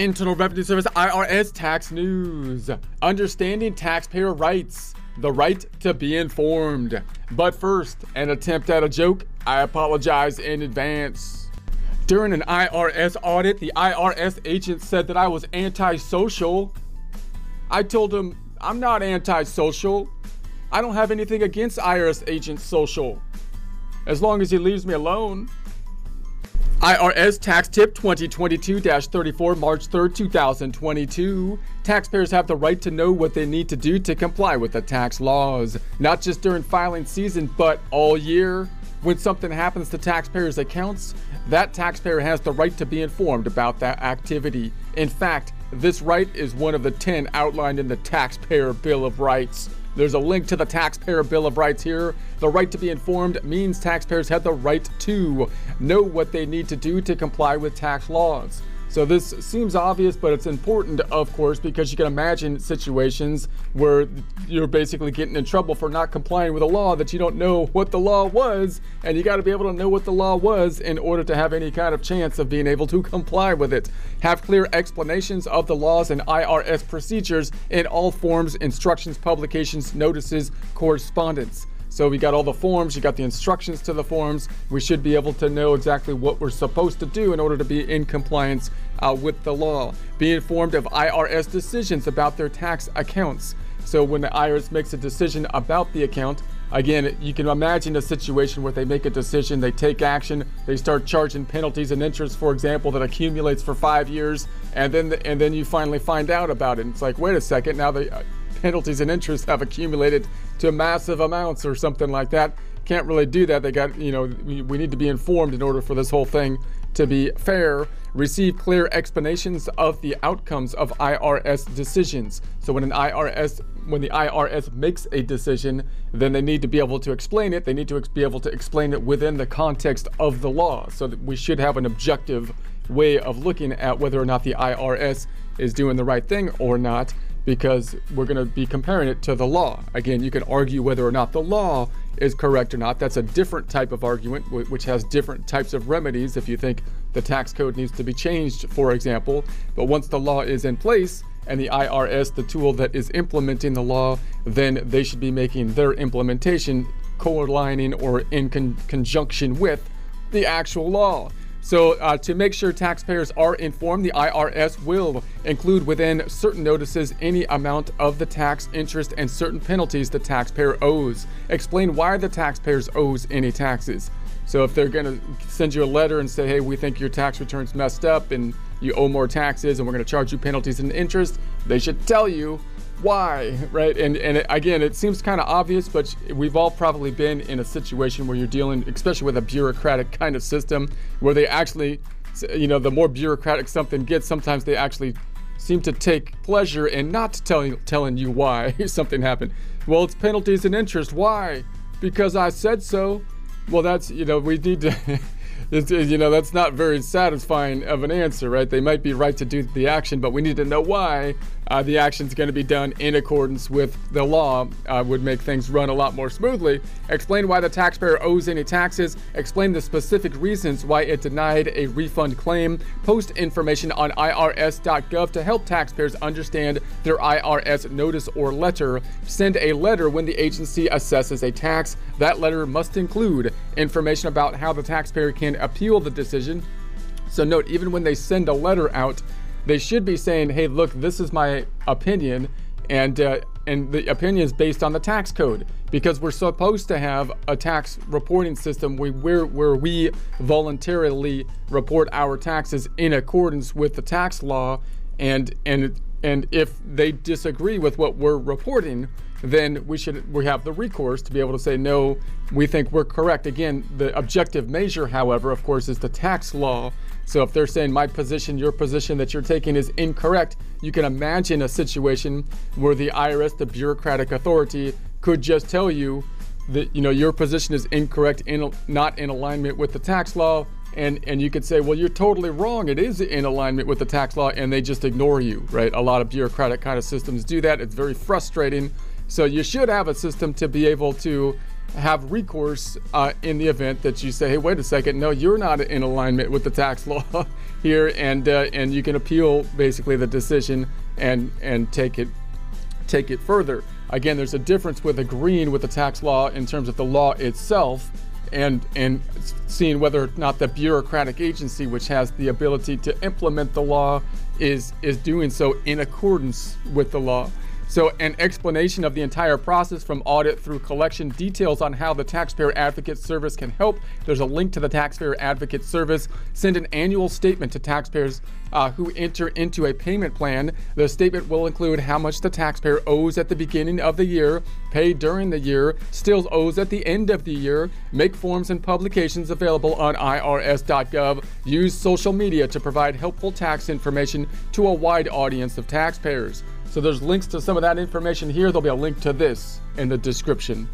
Internal Revenue Service IRS tax news. Understanding taxpayer rights. The right to be informed. But first, an attempt at a joke. I apologize in advance. During an IRS audit, the IRS agent said that I was antisocial. I told him, I'm not antisocial. I don't have anything against IRS agents social. As long as he leaves me alone. IRS Tax Tip 2022 34, March 3, 2022. Taxpayers have the right to know what they need to do to comply with the tax laws, not just during filing season, but all year. When something happens to taxpayers' accounts, that taxpayer has the right to be informed about that activity. In fact, this right is one of the 10 outlined in the Taxpayer Bill of Rights. There's a link to the Taxpayer Bill of Rights here. The right to be informed means taxpayers have the right to know what they need to do to comply with tax laws. So this seems obvious, but it's important, of course, because you can imagine situations where you're basically getting in trouble for not complying with a law that you don't know what the law was, and you got to be able to know what the law was in order to have any kind of chance of being able to comply with it. Have clear explanations of the laws and IRS procedures in all forms, instructions, publications, notices, correspondence. So we got all the forms, you got the instructions to the forms. We should be able to know exactly what we're supposed to do in order to be in compliance uh, with the law. Be informed of IRS decisions about their tax accounts. So when the IRS makes a decision about the account, again, you can imagine a situation where they make a decision, they take action, they start charging penalties and interest, for example, that accumulates for five years, and then the, and then you finally find out about it. It's like, wait a second, now the penalties and interest have accumulated to massive amounts or something like that. Can't really do that. They got, you know, we, need to be informed in order for this whole thing to be fair. Receive clear explanations of the outcomes of IRS decisions. So when an IRS when the IRS makes a decision, then they need to be able to explain it. They need to be able to explain it within the context of the law. So that we should have an objective way of looking at whether or not the IRS is doing the right thing or not because we're going to be comparing it to the law. Again, you can argue whether or not the law is correct or not. That's a different type of argument, which has different types of remedies if you think the tax code needs to be changed, for example. But once the law is in place, and the IRS, the tool that is implementing the law, then they should be making their implementation co-aligning or in con- conjunction with the actual law. So, uh, to make sure taxpayers are informed, the IRS will include within certain notices any amount of the tax, interest, and certain penalties the taxpayer owes. Explain why the taxpayers owes any taxes. So, if they're going to send you a letter and say, hey, we think your tax return's messed up and you owe more taxes and we're going to charge you penalties and interest, they should tell you why, right? And and again, it seems kind of obvious, but we've all probably been in a situation where you're dealing, especially with a bureaucratic kind of system, where they actually, you know, the more bureaucratic something gets, sometimes they actually seem to take pleasure in not telling telling you why something happened. Well, it's penalties and interest. Why? Because I said so. Well, that's you know we need to. you know, that's not very satisfying of an answer, right? They might be right to do the action, but we need to know why uh, the action is going to be done in accordance with the law. Uh, would make things run a lot more smoothly. Explain why the taxpayer owes any taxes. Explain the specific reasons why it denied a refund claim. Post information on IRS.gov to help taxpayers understand their IRS notice or letter. Send a letter when the agency assesses a tax. That letter must include information about how the taxpayer can appeal the decision. So, note, even when they send a letter out, they should be saying, "Hey, look, this is my opinion," and uh, and the opinion is based on the tax code because we're supposed to have a tax reporting system where where we voluntarily report our taxes in accordance with the tax law, and and and if they disagree with what we're reporting, then we should we have the recourse to be able to say no we think we're correct. Again the objective measure however of course is the tax law. So if they're saying my position your position that you're taking is incorrect you can imagine a situation where the IRS the bureaucratic authority could just tell you that you know your position is incorrect in not in alignment with the tax law. And and you could say well you're totally wrong. It is in alignment with the tax law and they just ignore you right? A lot of bureaucratic kind of systems do that. It's very frustrating so you should have a system to be able to have recourse uh, in the event that you say, hey, wait a second, no, you're not in alignment with the tax law. here, and uh, and you can appeal basically the decision and and take it take it further. Again, there's a difference with agreeing with the tax law in terms of the law itself and and seeing whether or not the bureaucratic agency which has the ability to implement the law is is doing so in accordance with the law. So, an explanation of the entire process from audit through collection, details on how the Taxpayer Advocate Service can help. There's a link to the Taxpayer Advocate Service. Send an annual statement to taxpayers uh, who enter into a payment plan. The statement will include how much the taxpayer owes at the beginning of the year, paid during the year, still owes at the end of the year. Make forms and publications available on irs.gov. Use social media to provide helpful tax information to a wide audience of taxpayers. So there's links to some of that information here. There'll be a link to this in the description.